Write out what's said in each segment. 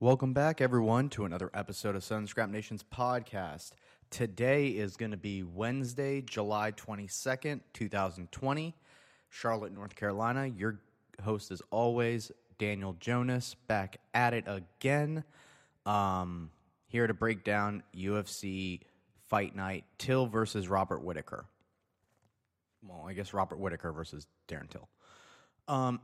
Welcome back, everyone, to another episode of Sun Scrap Nation's podcast. Today is going to be Wednesday, July 22nd, 2020, Charlotte, North Carolina. Your host, as always, Daniel Jonas, back at it again. Um, here to break down UFC Fight Night Till versus Robert Whitaker. Well, I guess Robert Whitaker versus Darren Till. Um,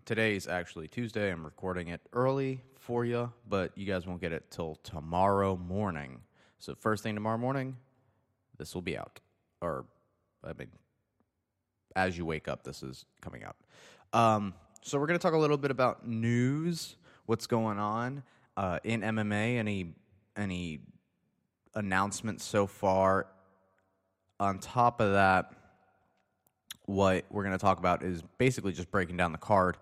today is actually Tuesday. I'm recording it early for you, but you guys won't get it till tomorrow morning. So first thing tomorrow morning, this will be out. Or, I mean, as you wake up, this is coming out. Um, so we're going to talk a little bit about news, what's going on uh, in MMA, any any announcements so far. On top of that, what we're going to talk about is basically just breaking down the card.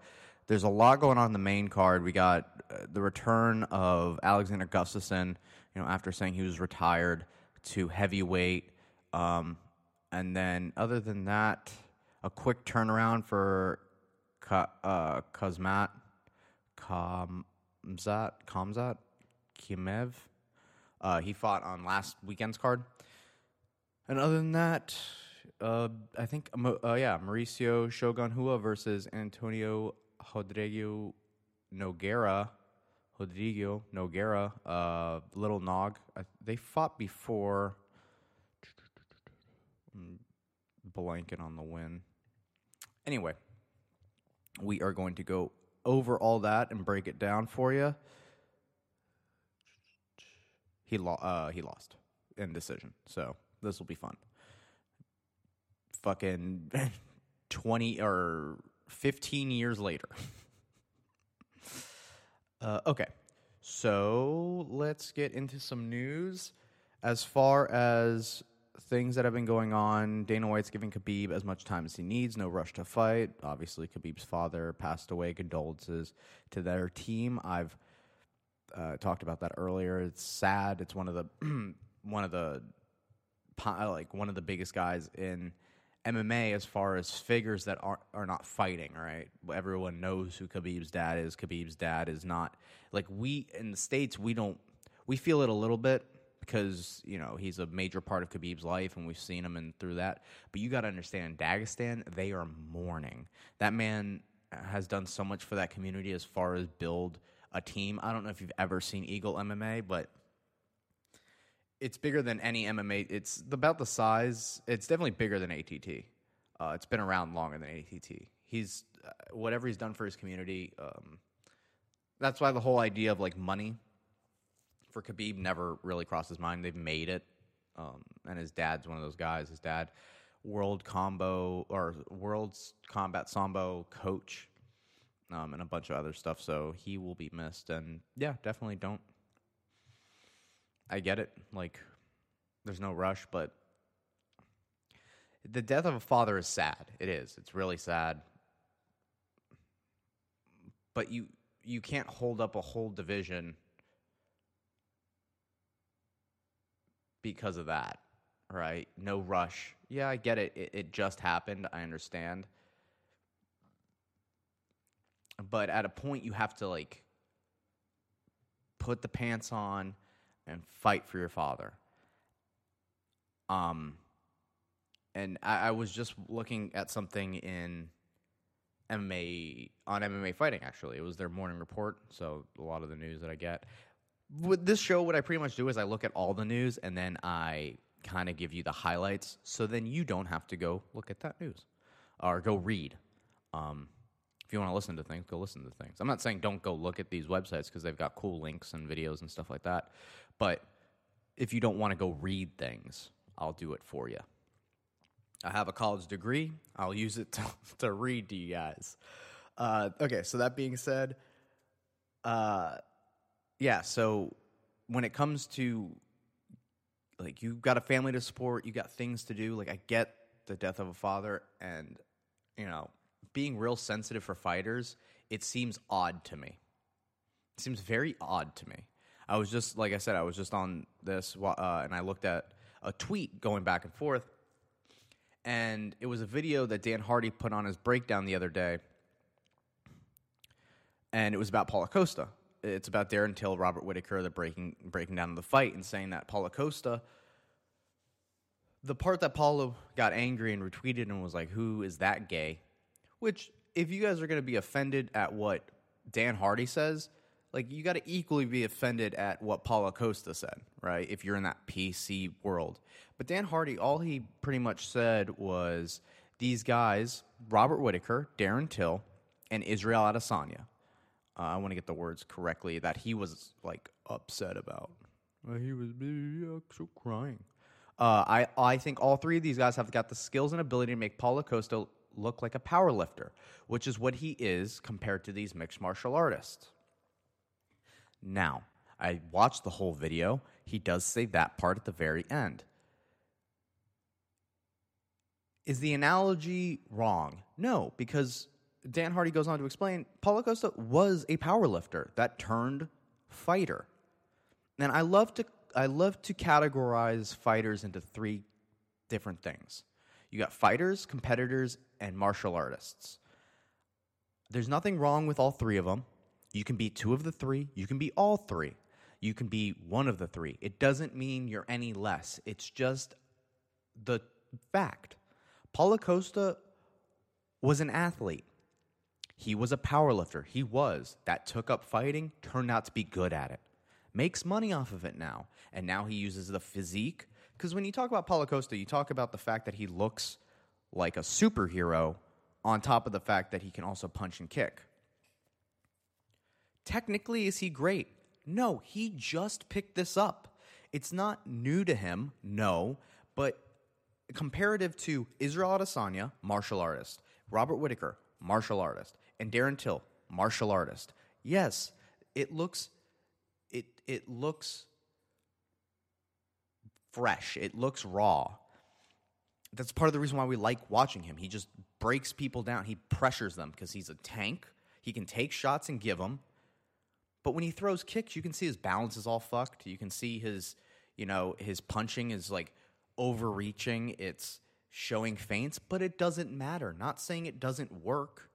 There's a lot going on in the main card. We got uh, the return of Alexander Gustafsson, you know, after saying he was retired to heavyweight. Um, and then, other than that, a quick turnaround for Ka- uh, Kazmat, Kamzat, Kamzat, Chimaev. Uh, he fought on last weekend's card. And other than that, uh, I think, uh, yeah, Mauricio Shogun Rua versus Antonio Rodrigo Nogueira. Rodrigo Nogueira, uh, Little Nog. I, they fought before. Blanket on the win. Anyway, we are going to go over all that and break it down for you. He lo- uh, he lost in decision, so this will be fun. Fucking twenty or fifteen years later. uh, okay, so let's get into some news. As far as things that have been going on, Dana White's giving Khabib as much time as he needs. No rush to fight. Obviously, Khabib's father passed away. Condolences to their team. I've uh, talked about that earlier. It's sad. It's one of the one of the like one of the biggest guys in MMA as far as figures that are are not fighting. Right, everyone knows who Khabib's dad is. Khabib's dad is not like we in the states. We don't we feel it a little bit because you know he's a major part of Khabib's life, and we've seen him and through that. But you got to understand, Dagestan, they are mourning. That man has done so much for that community as far as build a team. I don't know if you've ever seen Eagle MMA, but it's bigger than any MMA. It's about the size. It's definitely bigger than ATT. Uh, it's been around longer than ATT. He's uh, whatever he's done for his community. Um, that's why the whole idea of like money for Khabib never really crossed his mind. They've made it, um, and his dad's one of those guys. His dad, world combo or world's combat sambo coach um, and a bunch of other stuff. So he will be missed. And yeah, definitely don't. I get it. Like, there's no rush, but the death of a father is sad. It is. It's really sad. But you you can't hold up a whole division because of that, right? No rush. Yeah, I get it. It, it just happened. I understand but at a point you have to like put the pants on and fight for your father. Um, and I, I was just looking at something in MMA on MMA fighting. Actually, it was their morning report, so a lot of the news that I get with this show, what I pretty much do is I look at all the news and then I kind of give you the highlights, so then you don't have to go look at that news or go read. Um, if you want to listen to things, go listen to things. I'm not saying don't go look at these websites because they've got cool links and videos and stuff like that. But if you don't want to go read things, I'll do it for you. I have a college degree. I'll use it to, to read to you guys. Uh, okay, so that being said, uh, yeah, so when it comes to like you've got a family to support, you got things to do. Like I get the death of a father, and you know being real sensitive for fighters, it seems odd to me. It seems very odd to me. I was just like I said, I was just on this uh, and I looked at a tweet going back and forth, and it was a video that Dan Hardy put on his breakdown the other day, and it was about Paulo Costa. it's about Darren Till, Robert Whitaker, the breaking breaking down the fight and saying that Paulo Costa. The part that Paulo got angry and retweeted and was like, "Who is that gay?" Which, if you guys are going to be offended at what Dan Hardy says, like you got to equally be offended at what Paulo Costa said, right? If you're in that PC world. But Dan Hardy, all he pretty much said was these guys, Robert Whitaker, Darren Till, and Israel Adesanya. Uh, I want to get the words correctly that he was like upset about. Uh, he was actually crying. Uh, I I think all three of these guys have got the skills and ability to make Paulo Costa look like a power lifter, which is what he is compared to these mixed martial artists. Now, I watched the whole video. He does say that part at the very end. Is the analogy wrong? No, because Dan Hardy goes on to explain Paulo Costa was a power lifter that turned fighter. And I love to I love to categorize fighters into three different things. You got fighters, competitors, and martial artists. There's nothing wrong with all three of them. You can be two of the three, you can be all three. You can be one of the three. It doesn't mean you're any less. It's just the fact. Paulo Costa was an athlete. He was a power lifter. He was. That took up fighting, turned out to be good at it. Makes money off of it now. And now he uses the physique. Because when you talk about Paulo Costa, you talk about the fact that he looks like a superhero on top of the fact that he can also punch and kick. Technically, is he great? No, he just picked this up. It's not new to him, no, but comparative to Israel Adesanya, martial artist, Robert Whitaker, martial artist, and Darren Till, martial artist. Yes, it looks it it looks fresh. It looks raw. That's part of the reason why we like watching him. He just breaks people down. He pressures them because he's a tank. He can take shots and give them. But when he throws kicks, you can see his balance is all fucked. You can see his, you know, his punching is like overreaching. It's showing feints, but it doesn't matter. Not saying it doesn't work.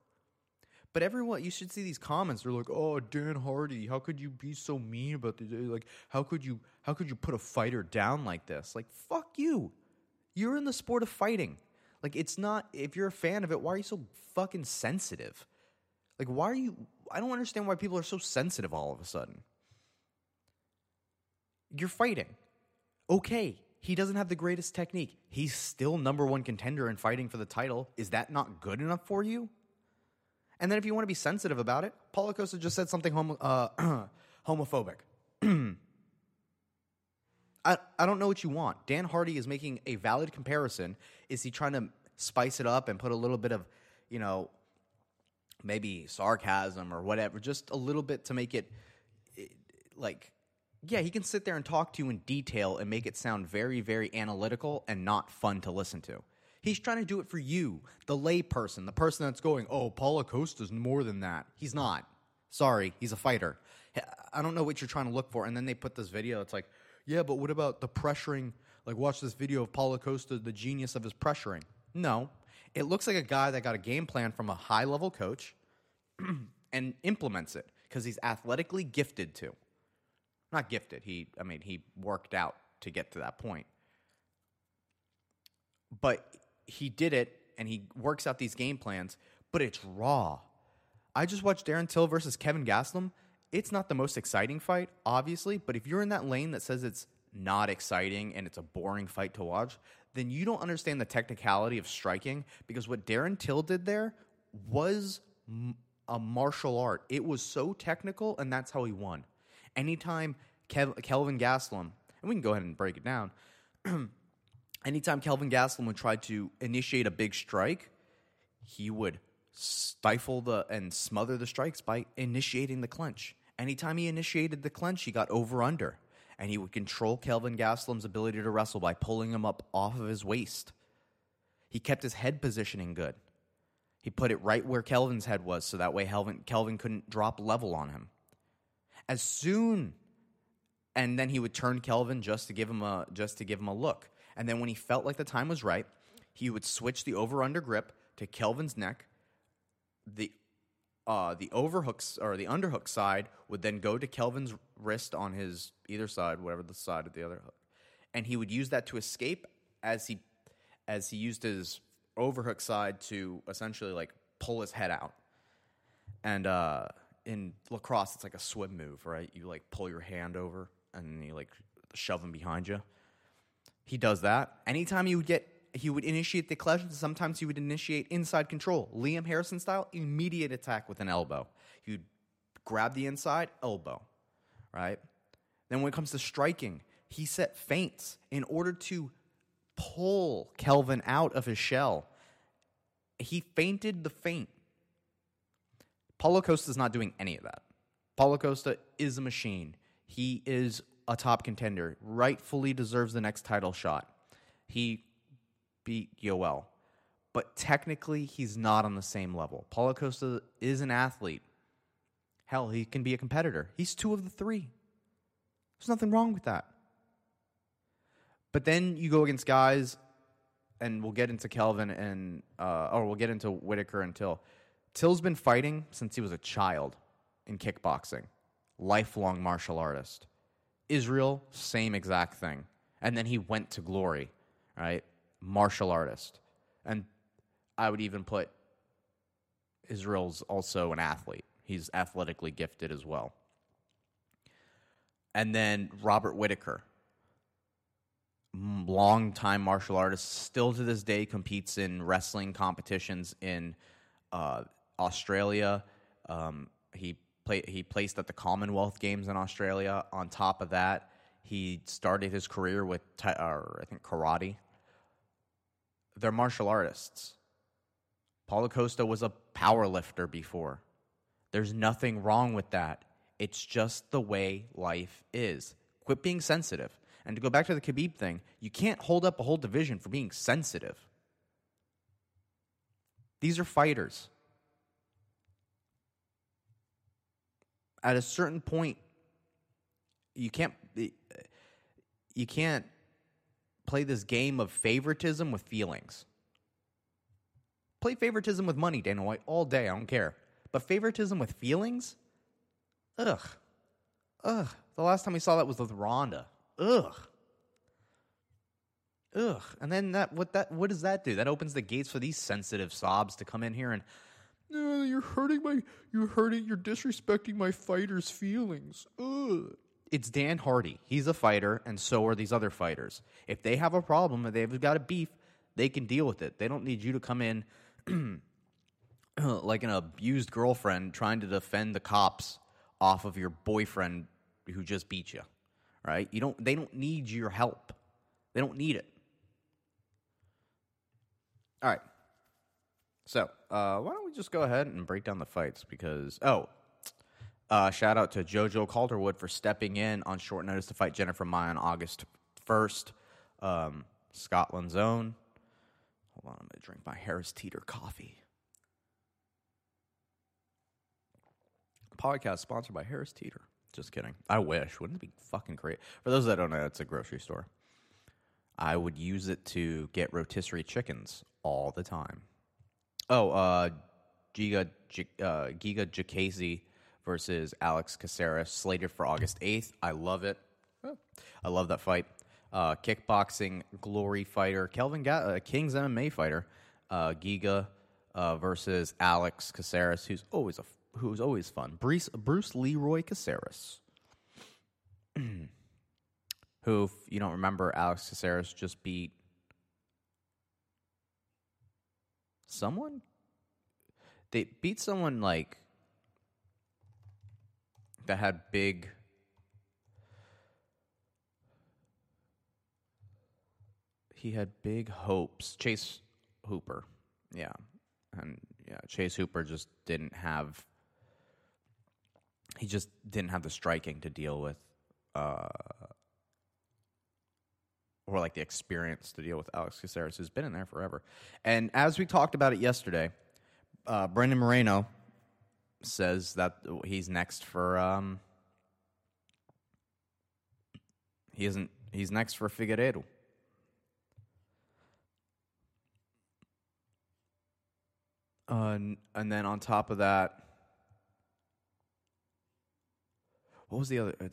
But everyone, you should see these comments. They're like, "Oh, Dan Hardy, how could you be so mean about this? Like, how could you, how could you put a fighter down like this? Like, fuck you. You're in the sport of fighting. Like, it's not. If you're a fan of it, why are you so fucking sensitive? Like, why are you? I don't understand why people are so sensitive all of a sudden. You're fighting. Okay, he doesn't have the greatest technique. He's still number one contender and fighting for the title. Is that not good enough for you? And then if you want to be sensitive about it, Paulo Costa just said something homo, uh, homophobic. I, I don't know what you want. Dan Hardy is making a valid comparison. Is he trying to spice it up and put a little bit of, you know, maybe sarcasm or whatever, just a little bit to make it like, yeah, he can sit there and talk to you in detail and make it sound very, very analytical and not fun to listen to. He's trying to do it for you, the layperson, the person that's going, oh, Paulo Costa's more than that. He's not. Sorry, he's a fighter. I don't know what you're trying to look for. And then they put this video. It's like, yeah, but what about the pressuring? Like, watch this video of Paulo Costa, the genius of his pressuring. No, it looks like a guy that got a game plan from a high level coach and implements it because he's athletically gifted to. Not gifted. He, I mean, he worked out to get to that point. But he did it and he works out these game plans, but it's raw. I just watched Darren Till versus Kevin Gastelum. It's not the most exciting fight, obviously, but if you're in that lane that says it's not exciting and it's a boring fight to watch, then you don't understand the technicality of striking because what Darren Till did there was a martial art. It was so technical, and that's how he won. Anytime Kev- Kelvin Gastelum, and we can go ahead and break it down. anytime Kelvin Gastelum would try to initiate a big strike, he would stifle the and smother the strikes by initiating the clinch. Anytime he initiated the clinch, he got over under, and he would control Kelvin Gastelum's ability to wrestle by pulling him up off of his waist. He kept his head positioning good. He put it right where Kelvin's head was, so that way Kelvin, Kelvin couldn't drop level on him. As soon, and then he would turn Kelvin just to give him a just to give him a look. And then when he felt like the time was right, he would switch the over under grip to Kelvin's neck. The uh, the overhooks or the underhook side would then go to Kelvin's wrist on his either side, whatever the side of the other hook, and he would use that to escape as he as he used his overhook side to essentially like pull his head out. And uh, in lacrosse, it's like a swim move, right? You like pull your hand over and you like shove him behind you. He does that. Anytime he would get, he would initiate the collision. Sometimes he would initiate inside control, Liam Harrison style, immediate attack with an elbow. He would grab the inside, elbow, right? Then when it comes to striking, he set feints in order to pull Kelvin out of his shell. He feinted the feint. Paulo Costa is not doing any of that. Paulo Costa is a machine. He is a top contender. Rightfully deserves the next title shot. He beat Yoel. But technically, he's not on the same level. Paulo Costa is an athlete. Hell, he can be a competitor. He's two of the three. There's nothing wrong with that. But then you go against guys, and we'll get into Kelvin and, uh, or we'll get into Whitaker and Till. Till's been fighting since he was a child in kickboxing, lifelong martial artist. Israel, same exact thing. And then he went to glory, right? Martial artist. And I would even put Israel's also an athlete. He's athletically gifted as well. And then Robert Whitaker, long time martial artist, still to this day competes in wrestling competitions in uh, Australia. Um, he play, he placed at the Commonwealth Games in Australia. On top of that, he started his career with I think karate. They're martial artists. Paulo Costa was a power lifter before. There's nothing wrong with that. It's just the way life is. Quit being sensitive. And to go back to the Khabib thing, you can't hold up a whole division for being sensitive. These are fighters. At a certain point, you can't you can't play this game of favoritism with feelings. Play favoritism with money, Dana White, all day. I don't care. But favoritism with feelings? Ugh. Ugh. The last time we saw that was with Ronda. Ugh. Ugh. And then that what that what does that do? That opens the gates for these sensitive sobs to come in here and no, you're hurting my you're hurting you're disrespecting my fighter's feelings. Ugh. It's Dan Hardy. He's a fighter, and so are these other fighters. If they have a problem, if they've got a beef, they can deal with it. They don't need you to come in like an abused girlfriend trying to defend the cops off of your boyfriend who just beat you right? You don't, they don't need your help. They don't need it. All right. So, uh, why don't we just go ahead and break down the fights? Because, oh, uh, shout out to JoJo Calderwood for stepping in on short notice to fight Jennifer Maia on August 1st. Um, Scotland's own. Hold on, I'm to drink my Harris Teeter coffee. Podcast sponsored by Harris Teeter. Just kidding. I wish. Wouldn't it be fucking great? For those that don't know, it's a grocery store. I would use it to get rotisserie chickens all the time. Oh, uh, Giga, uh, Giga Chikadze versus Alex Caceres, slated for August 8th. I love it. I love that fight. Uh, kickboxing glory fighter, Kelvin Ga- uh, King's MMA fighter, uh, Giga uh, versus Alex Caceres, who's always a who's always fun. Bruce, Bruce Leroy Caceres. who, if you don't remember, Alex Caceres just beat someone? They beat someone like that had big. He had big hopes. Chase Hooper. Yeah. And yeah, Chase Hooper just didn't have he just didn't have the striking to deal with, uh, or like the experience to deal with Alex Caceres, who's been in there forever. And as we talked about it yesterday, uh, Brandon Moreno says that he's next for. Um, he isn't. He's next for Figueiredo. Uh, and then on top of that, what was the other? uh,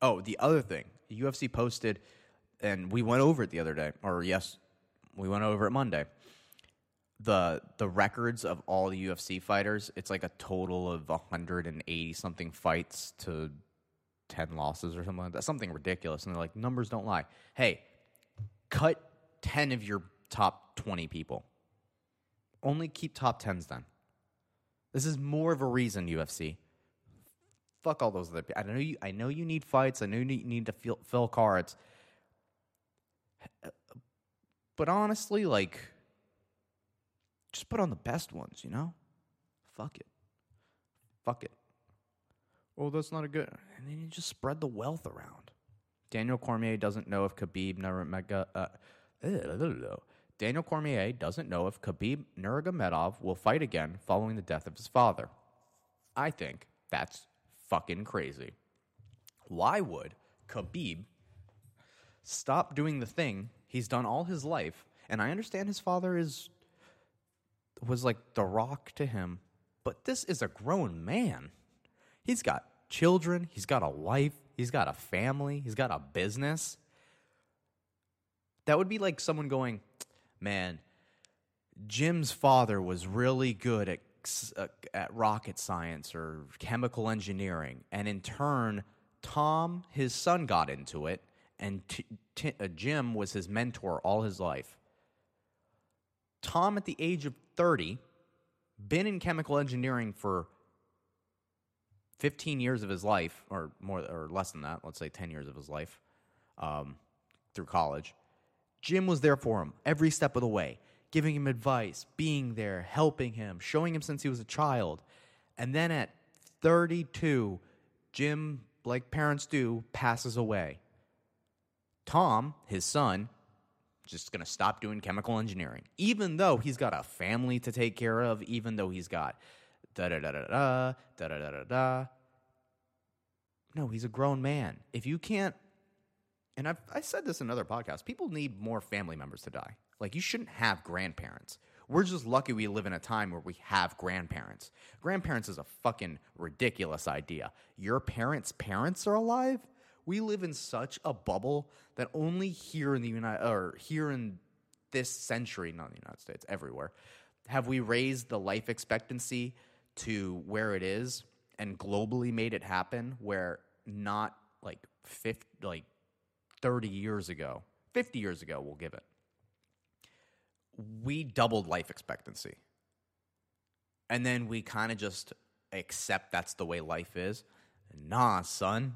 oh, the other thing. The UFC posted, and we went over it the other day, or yes, we went over it Monday. The the records of all the UFC fighters, it's like a total of 180 something fights to 10 losses or something like that. Something ridiculous. And they're like, numbers don't lie. Hey, cut 10 of your top 20 people. Only keep top 10s then. This is more of a reason, UFC. Fuck all those other people. I know you I know you need fights. I know you need, to fill, fill cards. But honestly, like just put on the best ones, you know? Fuck it. Fuck it. Oh, that's not a good. And then you just spread the wealth around. Daniel Cormier doesn't know if Khabib Nurmagomedov. Uh, Daniel Cormier doesn't know if Khabib Nurmagomedov will fight again following the death of his father. I think that's fucking crazy. Why would Khabib stop doing the thing he's done all his life? And I understand his father is was like the rock to him, but this is a grown man. He's got children, he's got a wife, he's got a family, he's got a business. That would be like someone going, "Man, Jim's father was really good at at rocket science or chemical engineering, and in turn, Tom, his son, got into it, and t- t- uh, Jim was his mentor all his life." Tom, at the age of 30, been in chemical engineering for 15 years of his life, or more, or less than that, let's say 10 years of his life um, through college. Jim was there for him every step of the way, giving him advice, being there, helping him, showing him since he was a child. And then at 32, Jim, like parents do, passes away. Tom, his son, just going to stop doing chemical engineering, even though he's got a family to take care of, even though he's got da da da da da da da da da. No, he's a grown man. If you can't, and I've I said this in other podcasts, people need more family members to die. Like you shouldn't have grandparents. We're just lucky we live in a time where we have grandparents. Grandparents is a fucking ridiculous idea. Your parents' parents are alive? We live in such a bubble that only here in the United or here in this century, not in the United States, everywhere, have we raised the life expectancy to where it is and globally made it happen where not like 50 like 30 years ago, 50 years ago we'll give it. We doubled life expectancy. And then we kind of just accept that's the way life is. Nah, son.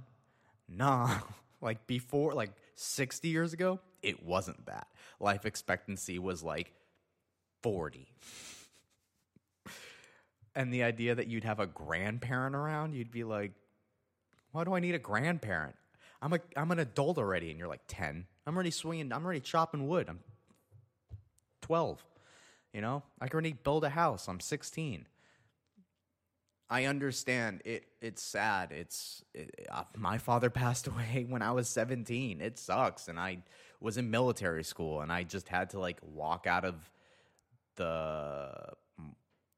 Nah. Like before, like 60 years ago, it wasn't that. Life expectancy was like 40. and the idea that you'd have a grandparent around, you'd be like, why do I need a grandparent? I'm a I'm an adult already, and you're like 10. I'm already swinging. I'm already chopping wood. I'm 12. You know, I can already build a house. I'm 16. I understand it. It's sad. It's it, uh, my father passed away when I was 17. It sucks, and I was in military school, and I just had to like walk out of the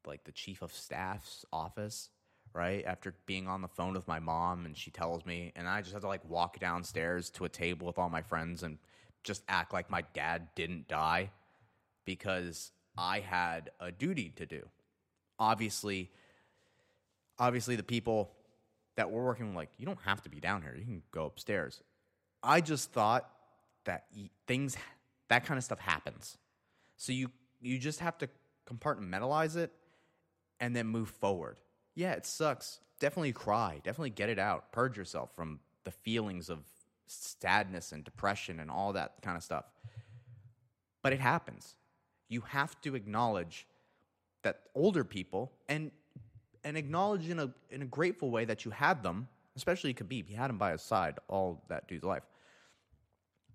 like the chief of staff's office right after being on the phone with my mom, and she tells me, and I just had to like walk downstairs to a table with all my friends and just act like my dad didn't die because I had a duty to do. Obviously obviously the people that we're working with like you don't have to be down here. You can go upstairs. I just thought that things that kind of stuff happens. So you you just have to compartmentalize it and then move forward yeah it sucks definitely cry definitely get it out purge yourself from the feelings of sadness and depression and all that kind of stuff but it happens you have to acknowledge that older people and and acknowledge in a in a grateful way that you had them, especially Khabib. He had him by his side all that dude's life.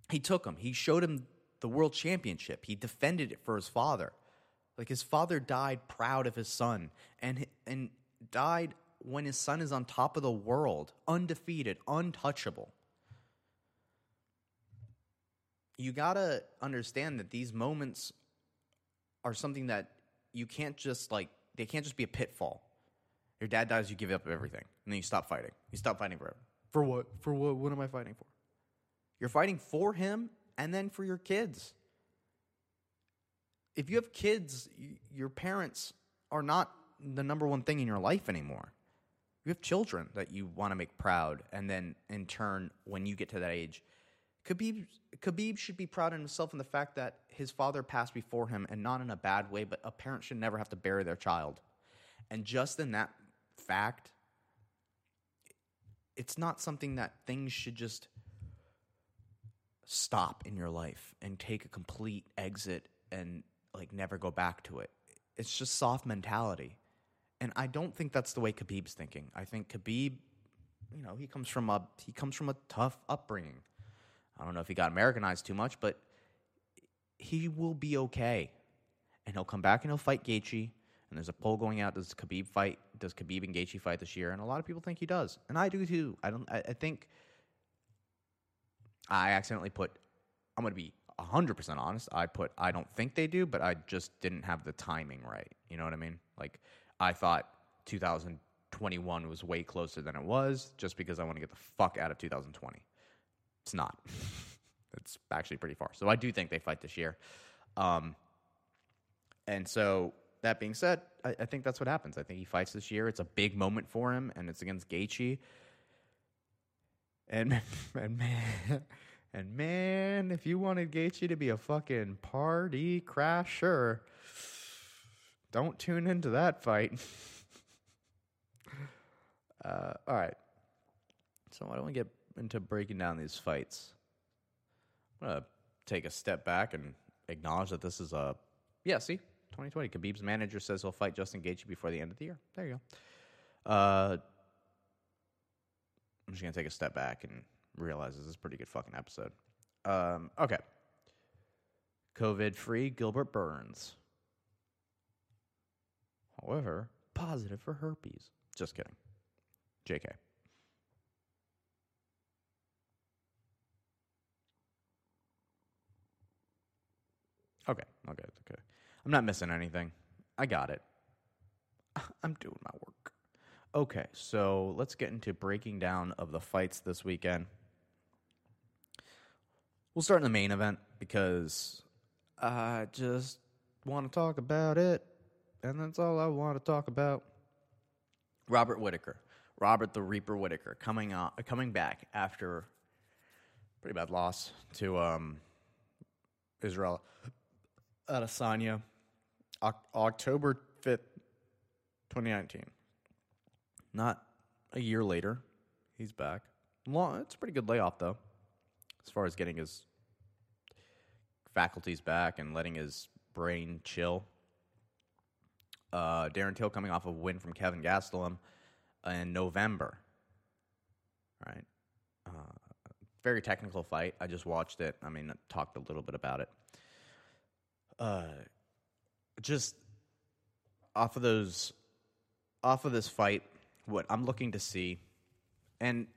He took him. He showed him the world championship. He defended it for his father. Like his father died proud of his son and and died when his son is on top of the world, undefeated, untouchable. You got to understand that these moments are something that you can't just like they can't just be a pitfall. Your dad dies, you give up everything. and then you stop fighting. You stop fighting forever. For what? For what? What am I fighting for? You're fighting for him and then for your kids. If you have kids, your parents are not the number one thing in your life anymore. You have children that you want to make proud, and then in turn, when you get to that age, Khabib Khabib should be proud of himself in the fact that his father passed before him, and not in a bad way. But a parent should never have to bury their child, and just in that fact, it's not something that things should just stop in your life and take a complete exit and like never go back to it. It's just soft mentality. And I don't think that's the way Khabib's thinking. I think Khabib, you know, he comes from a he comes from a tough upbringing. I don't know if he got Americanized too much, but he will be okay. And he'll come back and he'll fight Gaethje. And there's a poll going out: Does Khabib fight? Does Khabib and Gaethje fight this year? And a lot of people think he does, and I do too. I don't. I, I think I accidentally put. I'm going to be 100 percent honest. I put. I don't think they do, but I just didn't have the timing right. You know what I mean? Like I thought 2021 was way closer than it was, just because I want to get the fuck out of 2020. It's not. it's actually pretty far. So I do think they fight this year. Um, and so that being said, I, I think that's what happens. I think he fights this year. It's a big moment for him, and it's against Gaethje. And and man, and man, if you wanted Gaethje to be a fucking party crasher, don't tune into that fight. uh, all right. So why don't we get into breaking down these fights? I'm gonna take a step back and acknowledge that this is a yeah. See, 2020. Khabib's manager says he'll fight Justin Gaethje before the end of the year. There you go. Uh, I'm just gonna take a step back and realize this is a pretty good fucking episode. Um, okay. COVID free Gilbert Burns. However, positive for herpes. Just kidding. JK. Okay, okay, okay. I'm not missing anything. I got it. I'm doing my work. Okay, so let's get into breaking down of the fights this weekend. We'll start in the main event because I just want to talk about it, and that's all I want to talk about. Robert Whitaker, Robert the Reaper Whitaker, coming on, coming back after pretty bad loss to um, Israel Adesanya, Oc- October fifth, twenty nineteen. Not a year later, he's back. Long, it's a pretty good layoff though, as far as getting his faculties back and letting his brain chill. Uh, Darren Till coming off a win from Kevin Gastelum in November. Right, uh, very technical fight. I just watched it. I mean, I talked a little bit about it. Uh, just off of those, off of this fight, what I'm looking to see, and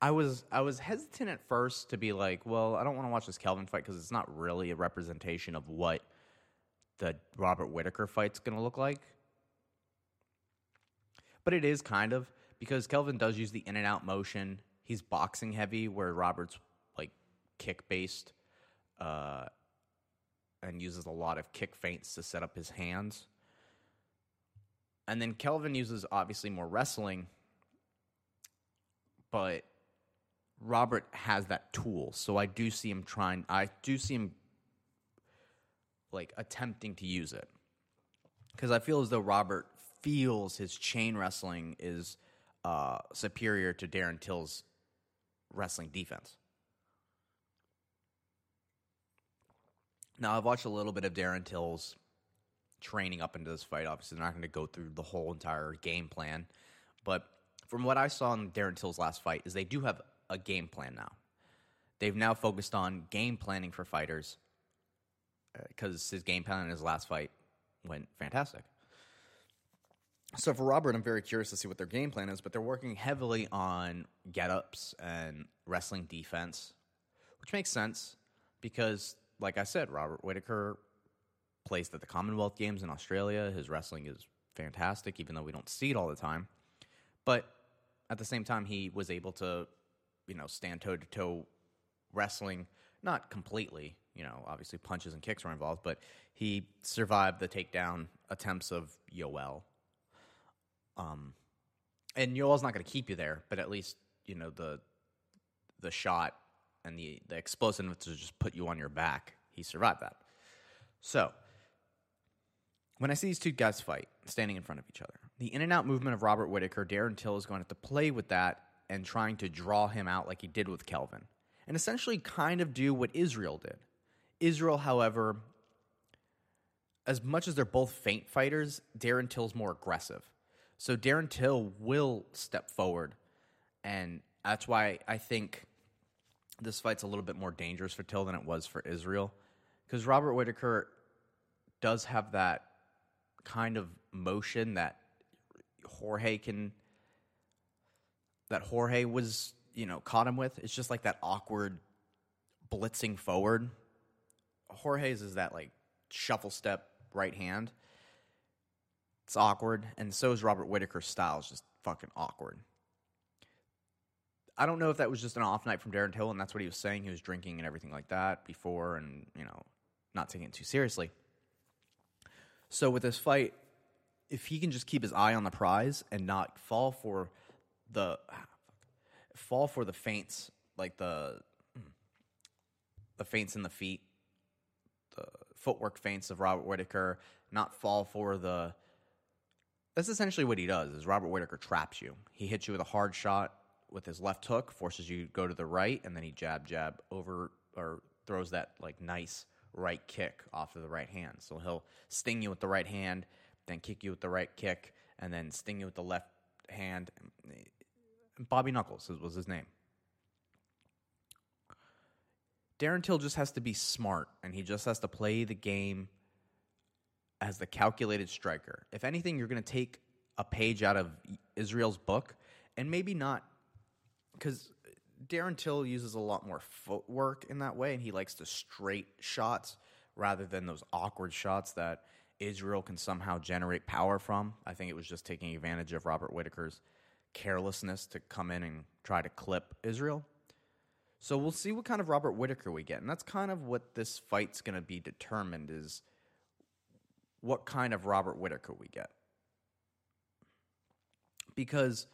I was I was hesitant at first to be like, well, I don't want to watch this Kelvin fight because it's not really a representation of what the Robert Whitaker fight's going to look like. But it is kind of because Kelvin does use the in and out motion. He's boxing heavy, where Robert's like kick based, uh, and uses a lot of kick feints to set up his hands. And then Kelvin uses obviously more wrestling, but Robert has that tool. So I do see him trying, I do see him like attempting to use it. Because I feel as though Robert feels his chain wrestling is uh, superior to Darren Till's wrestling defense. Now, I've watched a little bit of Darren Till's training up into this fight. Obviously, they're not going to go through the whole entire game plan. But from what I saw in Darren Till's last fight, is they do have a game plan now. They've now focused on game planning for fighters because his game plan in his last fight went fantastic. So for Robert, I'm very curious to see what their game plan is, but they're working heavily on get ups and wrestling defense, which makes sense because, like I said, Robert Whitaker placed at the Commonwealth Games in Australia. His wrestling is fantastic, even though we don't see it all the time. But at the same time, he was able to, you know, stand toe to toe wrestling, not completely. You know, obviously punches and kicks were involved, but he survived the takedown attempts of Yoel. Um, and Yoel's not going to keep you there, but at least you know the the shot and the the explosiveness to just put you on your back. He survived that. So when I see these two guys fight, standing in front of each other, the in and out movement of Robert Whitaker, Darren Till is going to have to play with that and trying to draw him out like he did with Kelvin, and essentially kind of do what Israel did. Israel, however, as much as they're both feint fighters, Darren Till's more aggressive. So Darren Till will step forward, and that's why I think this fight's a little bit more dangerous for Till than it was for Israel, because Robert Whitaker does have that kind of motion that Jorge can that Jorge was, you know, caught him with. It's just like that awkward blitzing forward. Jorge's is that like shuffle step right hand. It's awkward, and so is Robert Whitaker's style. It's just fucking awkward. I don't know if that was just an off night from Darren Till, and that's what he was saying. He was drinking and everything like that before, and you know, not taking it too seriously. So with this fight, if he can just keep his eye on the prize and not fall for the ah, fall for the feints, like the hmm, the feints in the feet, the footwork feints of Robert Whitaker, not fall for the that's essentially what he does is Robert Whitaker traps you. He hits you with a hard shot with his left hook, forces you to go to the right, and then he jab jab over or throws that like nice right kick off of the right hand. So he'll sting you with the right hand, then kick you with the right kick, and then sting you with the left hand. Bobby Knuckles was his name. Darren Till just has to be smart, and he just has to play the game as the calculated striker. If anything, you're going to take a page out of Israel's book, and maybe not because Darren Till uses a lot more footwork in that way, and he likes the straight shots rather than those awkward shots that Israel can somehow generate power from. I think it was just taking advantage of Robert Whitaker's carelessness to come in and try to clip Israel. So we'll see what kind of Robert Whitaker we get. And that's kind of what this fight's going to be determined is what kind of Robert Whitaker we get. Because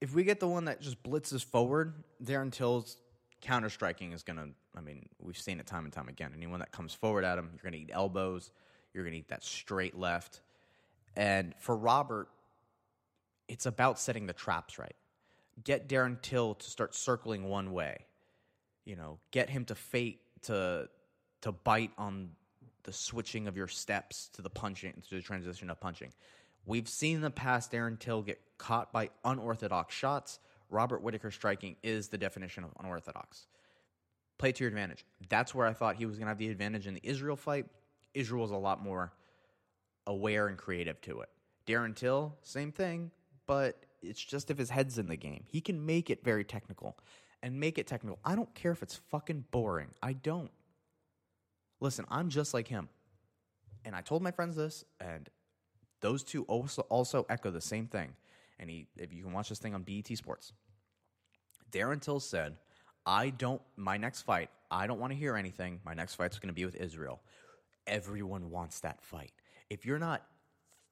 if we get the one that just blitzes forward, Darren Till's counter striking is going to, I mean, we've seen it time and time again. Anyone that comes forward at him, you're going to eat elbows, you're going to eat that straight left. And for Robert, it's about setting the traps right. Get Darren Till to start circling one way. You know, get him to fate to to bite on the switching of your steps to the punching to the transition of punching. We've seen in the past Darren Till get caught by unorthodox shots. Robert Whitaker striking is the definition of unorthodox. Play to your advantage. That's where I thought he was going to have the advantage in the Israel fight. Israel was a lot more aware and creative to it. Darren Till, same thing, but it's just if his head's in the game. He can make it very technical and make it technical. I don't care if it's fucking boring. I don't. Listen, I'm just like him. And I told my friends this, and those two also also echo the same thing. And he, if you can watch this thing on BET Sports, Darren Till said, "I don't. My next fight, I don't want to hear anything. My next fight's going to be with Israel. Everyone wants that fight. If you're not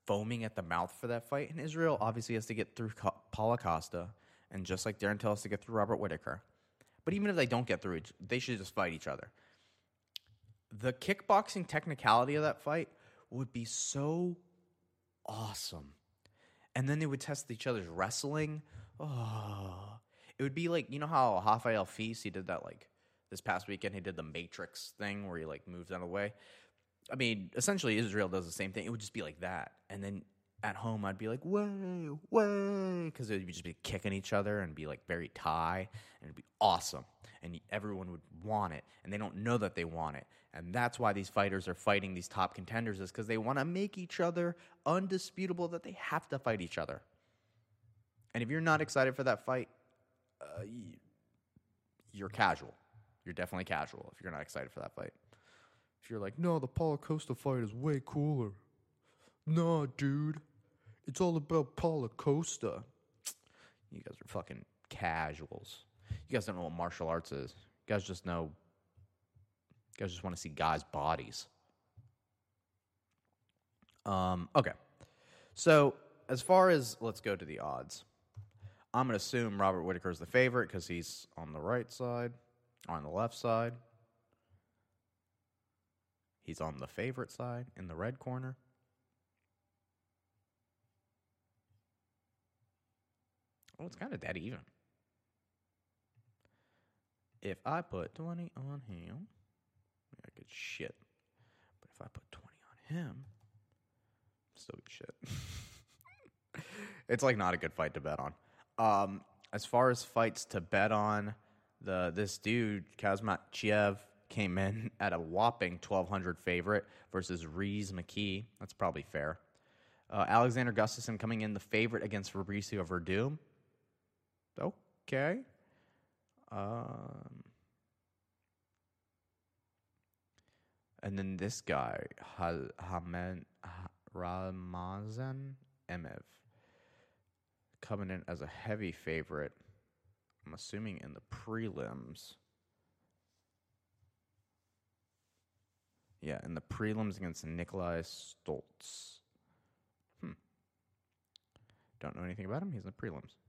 foaming at the mouth for that fight, and Israel obviously has to get through Paulo Costa, and just like Darren Till has to get through Robert Whitaker. But even if they don't get through, they should just fight each other. The kickboxing technicality of that fight would be so awesome. And then they would test each other's wrestling. Oh, it would be like you know how Rafael Fiziev he did that like this past weekend. He did the Matrix thing where he like moves out of the way. I mean, essentially Israel does the same thing. It would just be like that, and then at home I'd be like, way, way, because it would just be kicking each other and be like very Thai, and it'd be awesome, and everyone would want it, and they don't know that they want it, and that's why these fighters are fighting these top contenders is because they want to make each other undisputable that they have to fight each other. And if you're not excited for that fight, uh, you're casual. You're definitely casual if you're not excited for that fight. If you're like, no, the Paulo Costa fight is way cooler. Nah, dude. It's all about Paulo Costa. You guys are fucking casuals. You guys don't know what martial arts is. You guys just know. You guys just want to see guys' bodies. Um, okay. So, as far as let's go to the odds, I'm to assume Robert Whitaker is the favorite because he's on the right side, on the left side. He's on the favorite side in the red corner. Oh, it's kind of dead even. If I put 20 on him, I get shit. But if I put 20 on him, still get shit. it's like not a good fight to bet on. Um, as far as fights to bet on, the this dude Khamzat Chimaev came in at a whopping 1200 favorite versus Rhys McKee. That's probably fair. Uh, Alexander Gustafsson coming in the favorite against Fabricio Werdum. Okay. Um, and then this guy, Hal- Hamed Ramazan Emeev, coming in as a heavy favorite. I'm assuming in the prelims. Yeah, in the prelims against Nikolai Stoltz. Hmm. Don't know anything about him. He's in the prelims.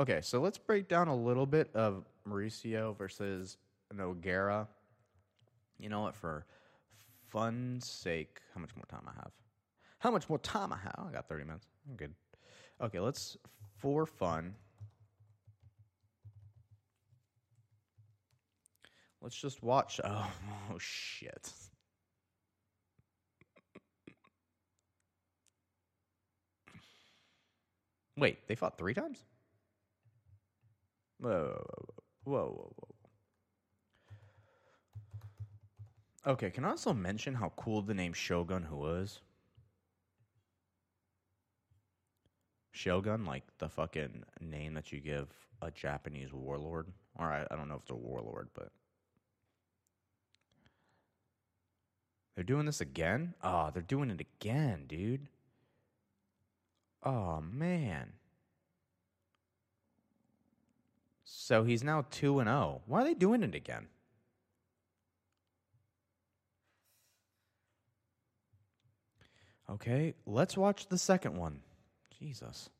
Okay, so let's break down a little bit of Mauricio versus Nogueira. You know what? For fun's sake, how much more time I have? How much more time I have? I got 30 minutes. I'm good. Okay, let's, for fun, let's just watch. Oh, oh shit. Wait, they fought three times? Whoa, whoa, whoa, whoa. Okay, can I also mention how cool the name Shogun Rua is? Shogun, like the fucking name that you give a Japanese warlord. Or I, I don't know if it's a warlord, but. They're doing this again? Oh, they're doing it again, dude. Oh, man. So he's now 2 and 0. Why are they doing it again? Okay, let's watch the second one. Jesus.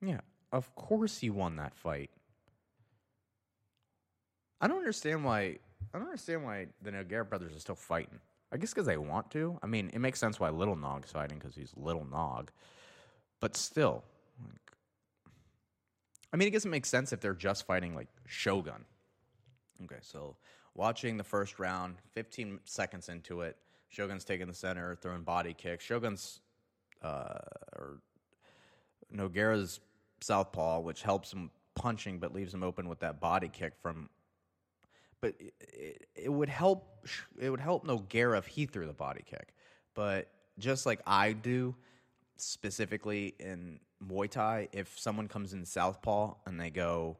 Yeah, of course he won that fight. I don't understand why I don't understand why the Nogueira brothers are still fighting. I guess because they want to. I mean, it makes sense why Little Nog's fighting because he's Little Nog, but still, like, I mean, it doesn't make sense if they're just fighting like Shogun. Okay, so watching the first round, 15 seconds into it, Shogun's taking the center, throwing body kicks. Shogun's uh, or Nogueira's southpaw, which helps him punching but leaves him open with that body kick from. But it, it, would help. It would help Nogueira if he threw the body kick. But just like I do, specifically in Muay Thai, if someone comes in southpaw and they go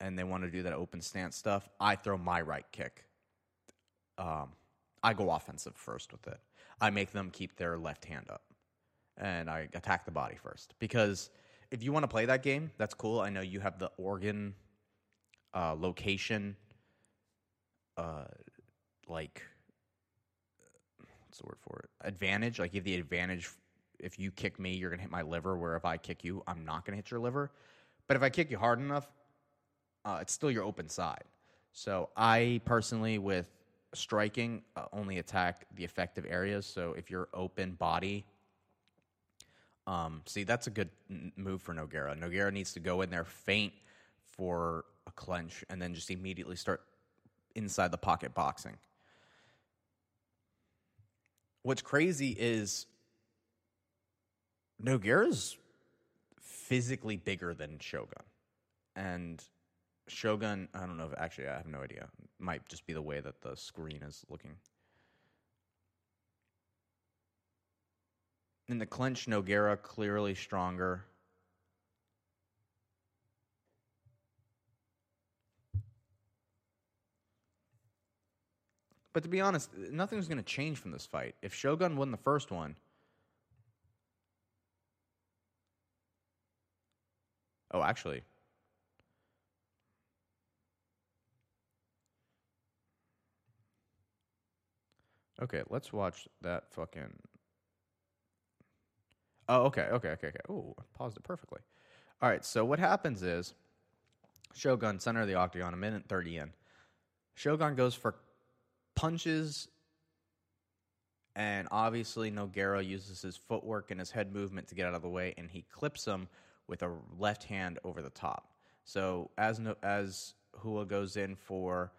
and they want to do that open stance stuff, I throw my right kick. Um, I go offensive first with it. I make them keep their left hand up, and I attack the body first. Because if you want to play that game, that's cool. I know you have the organ uh, location, uh, like what's the word for it? Advantage. Like you have the advantage. If you kick me, you're gonna hit my liver. Where if I kick you, I'm not gonna hit your liver. But if I kick you hard enough, uh, it's still your open side. So I personally, with striking, uh, only attack the effective areas. So if you're open body, um, see that's a good move for Nogueira. Nogueira needs to go in there, faint for a clench, and then just immediately start inside the pocket boxing. What's crazy is Nogueira's physically bigger than Shogun, and Shogun, I don't know if actually I have no idea. Might just be the way that the screen is looking. In the clinch, Nogueira clearly stronger. But to be honest, nothing's going to change from this fight. If Shogun won the first one, oh, actually, okay, let's watch that fucking. Oh, okay, okay, okay, okay. Oh, paused it perfectly. All right, so what happens is Shogun, center of the octagon, a minute 30 in. Shogun goes for punches, and obviously Nogueira uses his footwork and his head movement to get out of the way, and he clips him with a left hand over the top. So as no, as Rua goes in for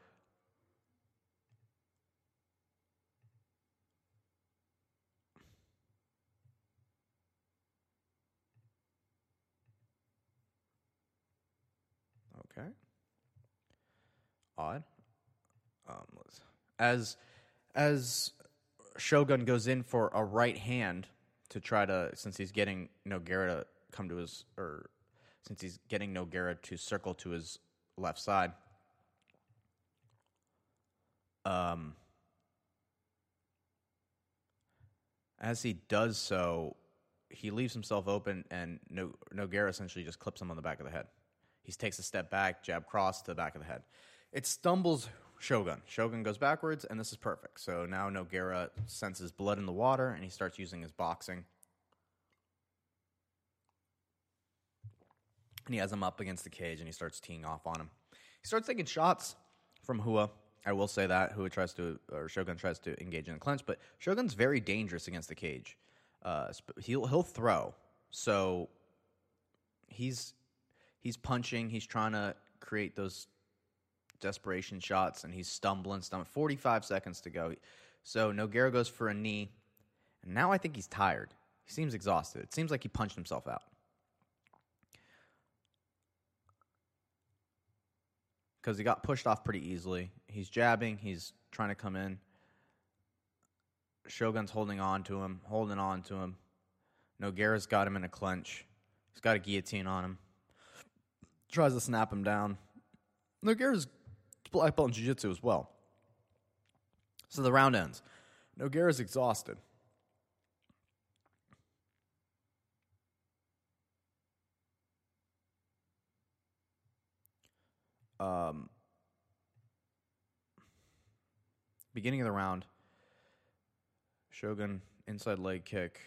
Okay. Odd. Um, let's- as as Shogun goes in for a right hand to try to, since he's getting Nogueira to come to his, or since he's getting Nogueira to circle to his left side. Um, as he does so, he leaves himself open, and no- Nogueira essentially just clips him on the back of the head. He takes a step back, jab cross to the back of the head. It stumbles Shogun. Shogun goes backwards, and this is perfect. So now Nogueira senses blood in the water, and he starts using his boxing. And he has him up against the cage, and he starts teeing off on him. He starts taking shots from Rua. I will say that Rua tries to, or Shogun tries to engage in a clinch, but Shogun's very dangerous against the cage. Uh, he'll he'll throw, so he's he's punching. He's trying to create those desperation shots, and he's stumbling. Stumbling. Forty-five seconds to go. So Nogueira goes for a knee, and now I think he's tired. He seems exhausted. It seems like he punched himself out. Because he got pushed off pretty easily. He's jabbing. He's trying to come in. Shogun's holding on to him, holding on to him. Nogueira's got him in a clench. He's got a guillotine on him. Tries to snap him down. Nogueira's black belt in jiu-jitsu as well. So the round ends. Nogueira's exhausted. Um, beginning of the round, Shogun inside leg kick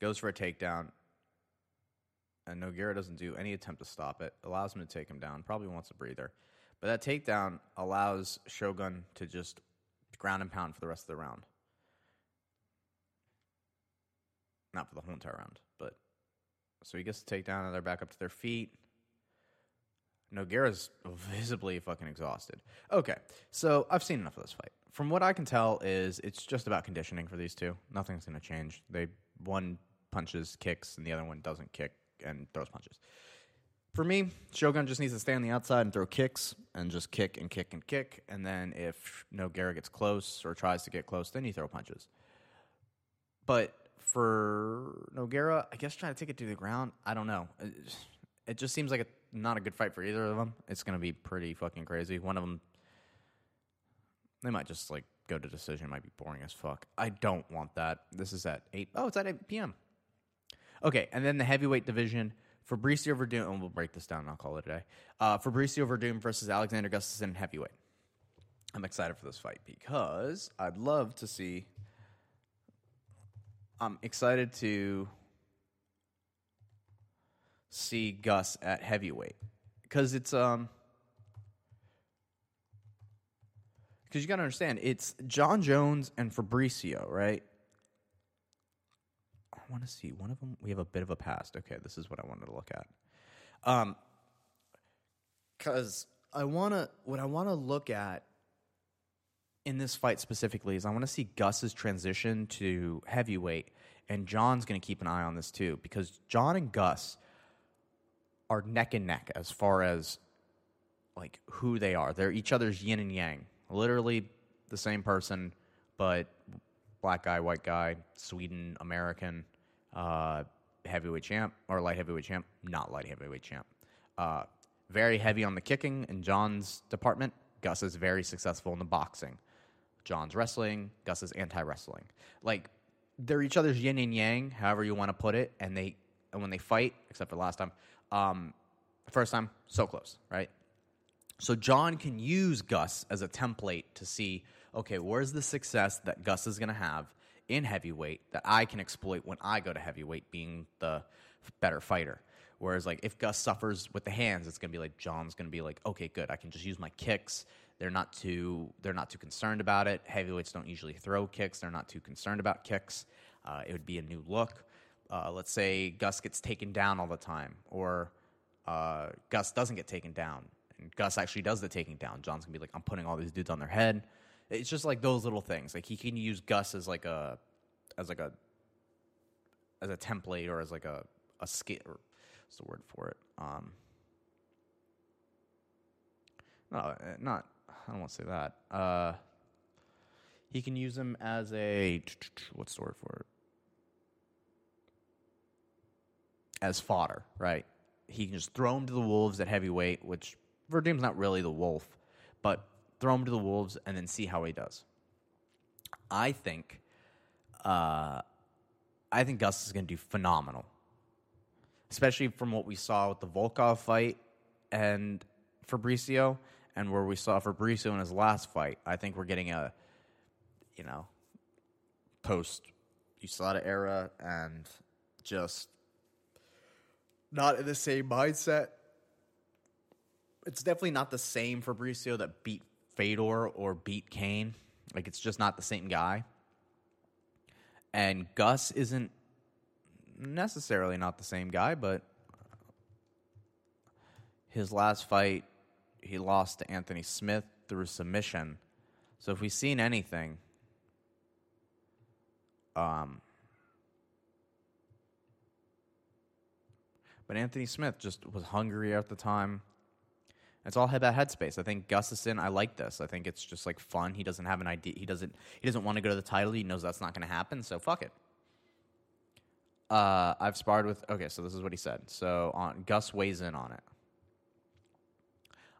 goes for a takedown, and Nogueira doesn't do any attempt to stop it. Allows him to take him down. Probably wants a breather, but that takedown allows Shogun to just ground and pound for the rest of the round. Not for the whole entire round, but so he gets the takedown, and they're back up to their feet. Nogueira's visibly fucking exhausted. Okay, so I've seen enough of this fight. From what I can tell, is it's just about conditioning for these two. Nothing's going to change. They one punches, kicks, and the other one doesn't kick and throws punches. For me, Shogun just needs to stay on the outside and throw kicks and just kick and kick and kick. And then if Nogueira gets close or tries to get close, then you throw punches. But for Nogueira, I guess trying to take it to the ground, I don't know. It- just seems like a, not a good fight for either of them. It's going to be pretty fucking crazy. One of them, they might just like go to decision. Might be boring as fuck. I don't want that. This is at eight. Oh, it's at eight p.m. Okay, and then the heavyweight division. Fabricio Werdum, and we'll break this down and I'll call it a day. Uh, Fabricio Werdum versus Alexander Gustafsson in heavyweight. I'm excited for this fight because I'd love to see. I'm excited to see Gus at heavyweight because it's um because you got to understand it's Jon Jones and Fabricio, right? I want to see one of them. We have a bit of a past. Okay, this is what I wanted to look at. Um, because I want to what I want to look at in this fight specifically is I want to see Gus's transition to heavyweight, and Jon's going to keep an eye on this too because Jon and Gus are neck and neck as far as like who they are. They're each other's yin and yang. Literally the same person, but black guy, white guy, Sweden, American, uh, heavyweight champ or light heavyweight champ, not light heavyweight champ. Uh, very heavy on the kicking in Jon's department. Gus is very successful in the boxing. Jon's wrestling, Gus is anti wrestling. Like they're each other's yin and yang, however you want to put it. And they and when they fight, except for last time, um, first time, so close, right? So Jon can use Gus as a template to see, okay, where's the success that Gus is going to have in heavyweight that I can exploit when I go to heavyweight, being the better fighter. Whereas, like, if Gus suffers with the hands, it's gonna be like Jon's gonna be like, okay, good, I can just use my kicks. They're not too they're not too concerned about it. Heavyweights don't usually throw kicks. They're not too concerned about kicks. Uh, it would be a new look. Uh, let's say Gus gets taken down all the time, or uh, Gus doesn't get taken down, and Gus actually does the taking down. Jon's gonna be like, I'm putting all these dudes on their head. It's just like those little things. Like he can use Gus as like a as like a as a template or as like a a skill. What's the word for it? Um, no, uh, not. I don't want to say that. Uh, he can use him as a what's the word for it? As fodder, right? He can just throw him to the wolves at heavyweight, which Werdum's not really the wolf, but throw him to the wolves and then see how he does. I think, uh, I think Gus is going to do phenomenal, especially from what we saw with the Volkov fight and Fabricio, and where we saw Fabricio in his last fight. I think we're getting a, you know, post USADA era and just not in the same mindset. It's definitely not the same Fabricio that beat Fedor or beat Cain. Like it's just not the same guy. And Gus isn't necessarily not the same guy, but his last fight he lost to Anthony Smith through submission. So if we've seen anything, um, but Anthony Smith just was hungry at the time. It's all about headspace. I think Gustafsson, I like this. I think it's just like fun. He doesn't have an idea. He doesn't. He doesn't want to go to the title. He knows that's not going to happen. So fuck it. Uh, I've sparred with. Okay, so this is what he said. So on Gus weighs in on it.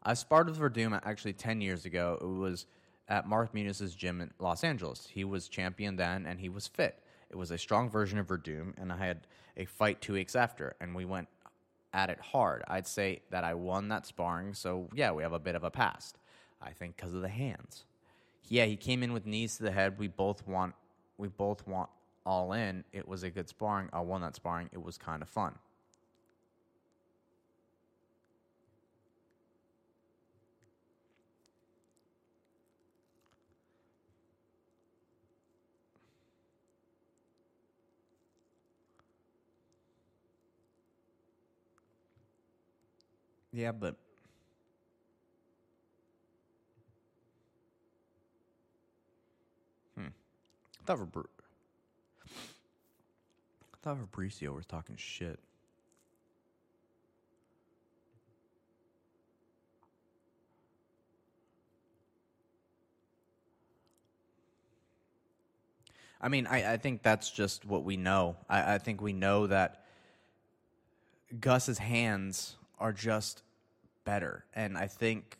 I sparred with Werdum actually ten years ago. It was at Mark Muñoz's gym in Los Angeles. He was champion then, and he was fit. It was a strong version of Werdum, and I had a fight two weeks after, and we went at it hard. I'd say that I won that sparring, so yeah, we have a bit of a past. I think because of the hands. Yeah, he came in with knees to the head. We both want, we both want all in. It was a good sparring. I won that sparring. It was kind of fun. Yeah, but hmm. I thought Fabri- I thought Fabricio was talking shit. I mean, I, I think that's just what we know. I, I think we know that Gus's hands are just better. And I think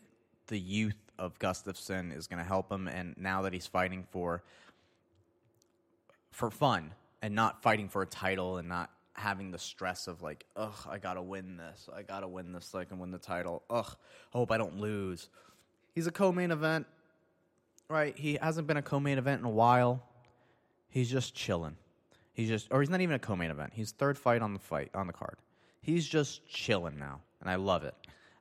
the youth of Gustafsson is going to help him. And now that he's fighting for for fun and not fighting for a title and not having the stress of like, ugh, I gotta win this. I gotta win this so I can win the title. Ugh, hope I don't lose. He's a co-main event, right? He hasn't been a co-main event in a while. He's just chilling. He's just, or he's not even a co-main event. He's third fight on the fight on the card. He's just chilling now, and I love it.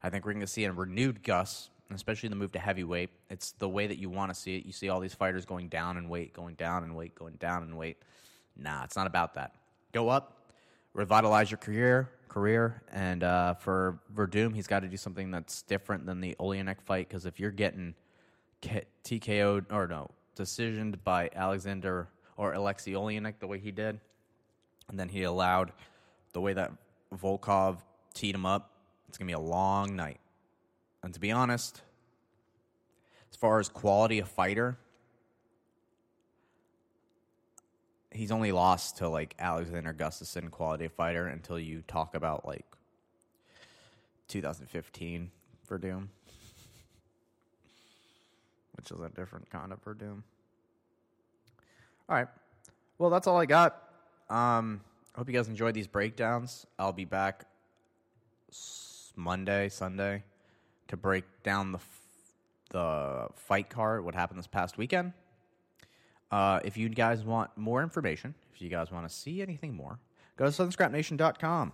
I think we're going to see a renewed Gus, especially the move to heavyweight. It's the way that you want to see it. You see all these fighters going down and weight, going down and weight, going down and weight. Nah, it's not about that. Go up, revitalize your career, career, and uh, for Werdum, he's got to do something that's different than the Oleinik fight. Because if you're getting TKO'd or no decisioned by Alexander or Alexei Oleinik the way he did, and then he allowed the way that Volkov teed him up it's going to be a long night. And to be honest, as far as quality of fighter, he's only lost to like Alexander Gustafsson quality of fighter until you talk about like 2015 Werdum, which is a different kind of Werdum. All right. Well, that's all I got. Um, hope you guys enjoyed these breakdowns. I'll be back Monday, Sunday, to break down the f- the fight card, what happened this past weekend. Uh, if you guys want more information, if you guys want to see anything more, go to southernscrapnation.com.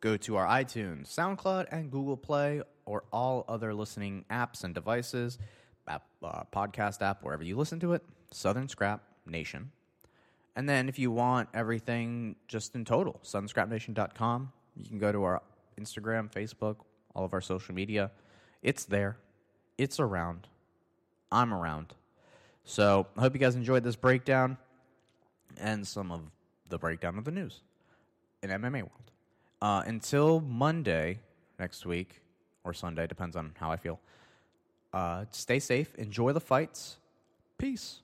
Go to our iTunes, SoundCloud, and Google Play, or all other listening apps and devices, app, uh, podcast app, wherever you listen to it, Southern Scrap Nation. And then if you want everything just in total, southernscrapnation.com. You can go to our Instagram, Facebook, all of our social media. It's there. It's around. I'm around. So I hope you guys enjoyed this breakdown and some of the breakdown of the news in MMA world. Uh, until Monday next week or Sunday, depends on how I feel. Uh, stay safe. Enjoy the fights. Peace.